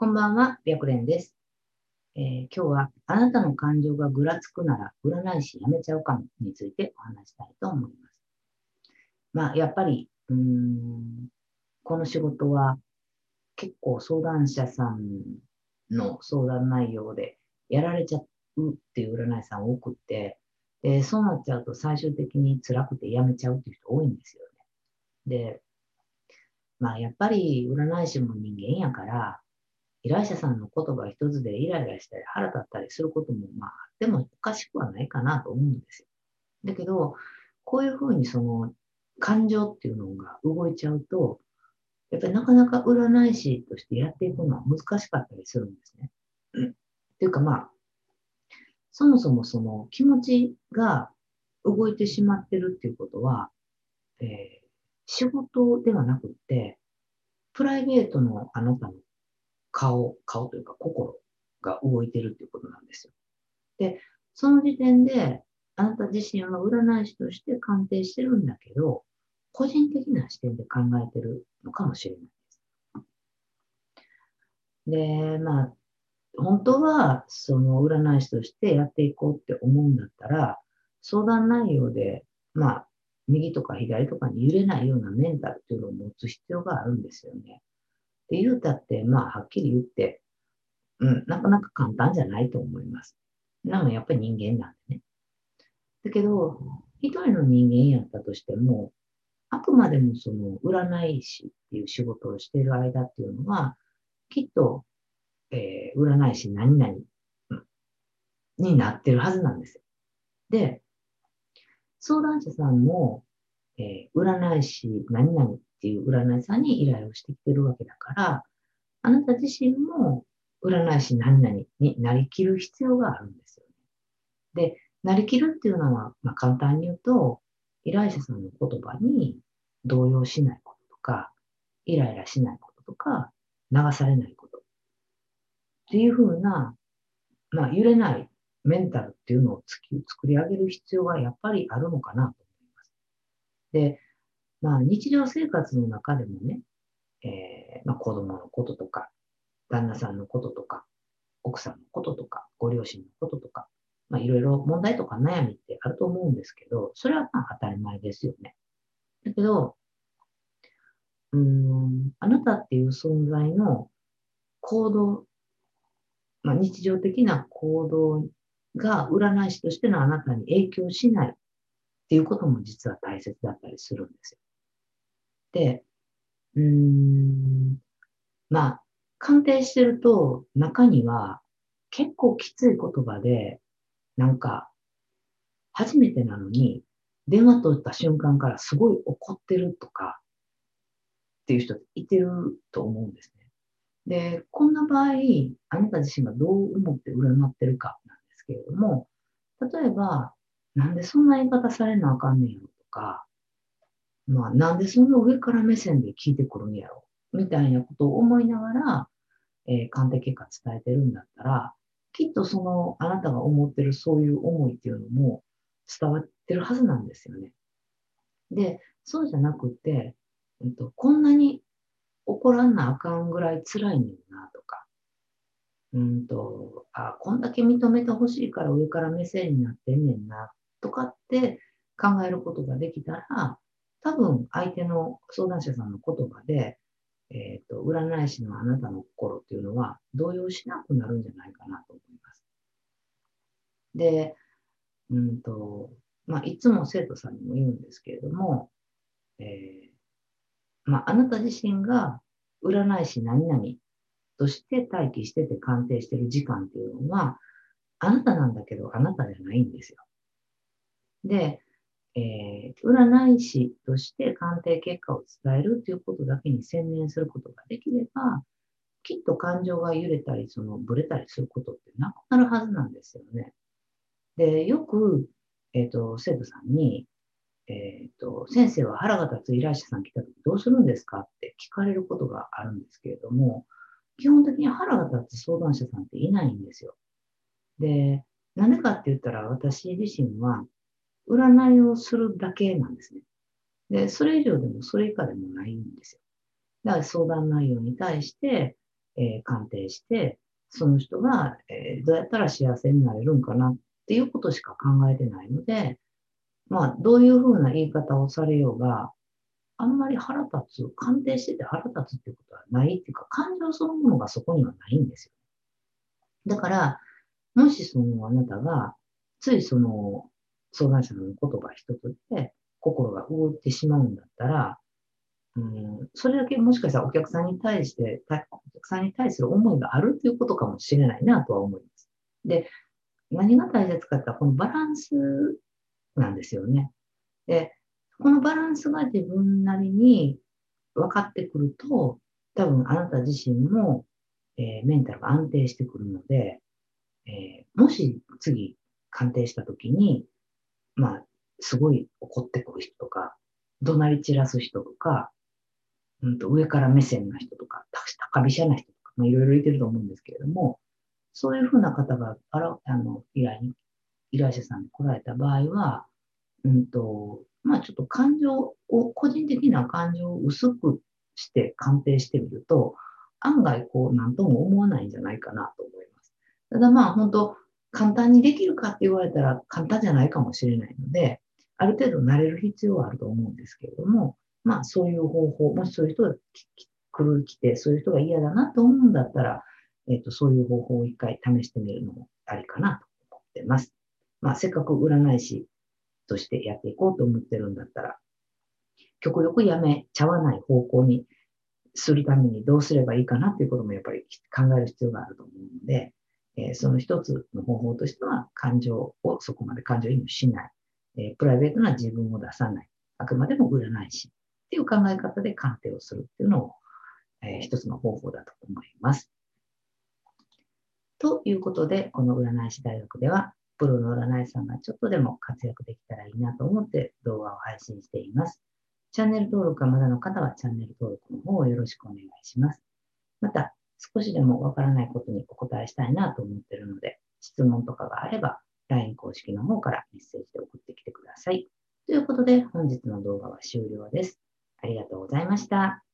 こんばんは、白蓮です、えー今日はあなたの感情がぐらつくなら占い師やめちゃうかもについてお話したいと思います。まあ、やっぱり、うーん、この仕事は結構相談者さんの相談内容でやられちゃうっていう占い師さん多くって、で、そうなっちゃうと最終的に辛くてやめちゃうっていう人多いんですよね。で、まあやっぱり占い師も人間やから、依頼者さんの言葉一つでイライラしたり腹立ったりすることもまああってもおかしくはないかなと思うんですよ。だけど、こういうふうにその感情っていうのが動いちゃうと、やっぱりなかなか占い師としてやっていくのは難しかったりするんですね。うんっていうかまあ、そもそもその気持ちが動いてしまってるっていうことは、えー仕事ではなくって、プライベートのあなたの顔、顔というか心が動いてるっていうことなんですよ。で、その時点で、あなた自身は占い師として鑑定してるんだけど、個人的な視点で考えてるのかもしれないです。で、まあ、本当は、その占い師としてやっていこうって思うんだったら、相談内容で、まあ、右とか左とかに揺れないようなメンタルっていうのを持つ必要があるんですよね。で、言うたって、まあ、はっきり言って、うん、なかなか簡単じゃないと思います。なのやっぱり人間なんでね。だけど、一人の人間やったとしても、あくまでもその占い師っていう仕事をしている間っていうのは、きっと、えー占い師何々、うんになってるはずなんですよ。で、相談者さんも、えー占い師何々っていう占い師さんに依頼をしてきてるわけだから、あなた自身も占い師何々になりきる必要があるんですよね。で、なりきるっていうのは、まあ、簡単に言うと、依頼者さんの言葉に動揺しないこととか、イライラしないこととか、流されないこと。っていうふうな、まあ、揺れないメンタルっていうのをつき作り上げる必要がやっぱりあるのかなと思います。で、まあ、日常生活の中でもね、えーまあ、子供のこととか、旦那さんのこととか、奥さんのこととか、ご両親のこととか、まあ、いろいろ問題とか悩みってあると思うんですけど、それはまあ当たり前ですよね。だけど、うん、あなたっていう存在の行動、まあ、日常的な行動が占い師としてのあなたに影響しないっていうことも実は大切だったりするんですよ。で、うーん、まあ、鑑定してると中には結構きつい言葉で、なんか、初めてなのに、電話取った瞬間からすごい怒ってるとか、っていう人いてると思うんですね。で、こんな場合、あなた自身がどう思って占ってるかなんですけれども、例えば、なんでそんな言い方されなあかんねんやろとか、まあ、なんでそんな上から目線で聞いてくるんやろ？みたいなことを思いながら、えー鑑定結果伝えてるんだったら、きっとそのあなたが思ってるそういう思いっていうのも伝わってるはずなんですよね。で、そうじゃなくて、うんと、こんなに怒らんなあかんぐらい辛いねんなとか、うんと、あ、こんだけ認めてほしいから上から目線になってんねんなとかって考えることができたら、多分相手の相談者さんの言葉で、えっ、と、占い師のあなたの心っていうのは動揺しなくなるんじゃないかなと思います。で、うんと、まあ、いつも生徒さんにも言うんですけれども、えーまあ、あなた自身が占い師何々として待機してて鑑定してる時間っていうのは、あなたなんだけど、あなたじゃないんですよ。で、えー占い師として鑑定結果を伝えるということだけに専念することができれば、きっと感情が揺れたり、そのブレたりすることってなくなるはずなんですよね。で、よく、えっ、と、生徒さんに、えっ、と、先生は腹が立つ依頼者さん来た時どうするんですかって聞かれることがあるんですけれども、基本的に腹が立つ相談者さんっていないんですよ。で、なんでかって言ったら私自身は占いをするだけなんですね。で、それ以上でもそれ以下でもないんですよ。だから相談内容に対して、えー、鑑定して、その人が、えー、どうやったら幸せになれるんかなっていうことしか考えてないので、まあ、どういうふうな言い方をされようが、あんまり腹立つ、鑑定してて腹立つってことはないっていうか、感情そのものがそこにはないんですよ。だから、もしそのあなたが、ついその相談者の言葉一つで心が動ってしまうんだったら、うん、それだけもしかしたらお客さんに対して、お客さんに対する思いがあるということかもしれないなとは思います。で、何が大切かってこのバランスなんですよね。で、このバランスが自分なりに分かってくると、多分あなた自身も、えー、メンタルが安定してくるので、えー、もし次鑑定した時に、まあ、すごい怒ってくる人とか、怒鳴り散らす人とか、うんと上から目線な人とか、高飛車な人とか、まあ、いろいろいてると思うんですけれども、そういうふうな方があらあの依頼に、依頼者さんに来られた場合は、うんと、まあちょっと感情を、個人的な感情を薄くして鑑定してみると、案外こう何とも思わないんじゃないかなと思います。ただまあ本当、簡単にできるかって言われたら簡単じゃないかもしれないので、ある程度慣れる必要はあると思うんですけれども、まあそういう方法、もしそういう人が来る、来て、そういう人が嫌だなと思うんだったら、えっ、ー、と、そういう方法を一回試してみるのもありかなと思ってます。まあせっかく占い師としてやっていこうと思ってるんだったら、極力やめちゃわない方向にするためにどうすればいいかなっていうこともやっぱり考える必要があると思うので、えー、その一つの方法としては、感情をそこまで感情移入しない、えー、プライベートな自分を出さない、あくまでも占い師っていう考え方で鑑定をするっていうのを、えー、一つの方法だと思います。ということで、この占い師大学では、プロの占い師さんがちょっとでも活躍できたらいいなと思って動画を配信しています。チャンネル登録がまだの方はチャンネル登録の方をよろしくお願いします。また、少しでもわからないことにお答えしたいなと思ってるので、質問とかがあれば、LINE 公式の方からメッセージで送ってきてください。ということで、本日の動画は終了です。ありがとうございました。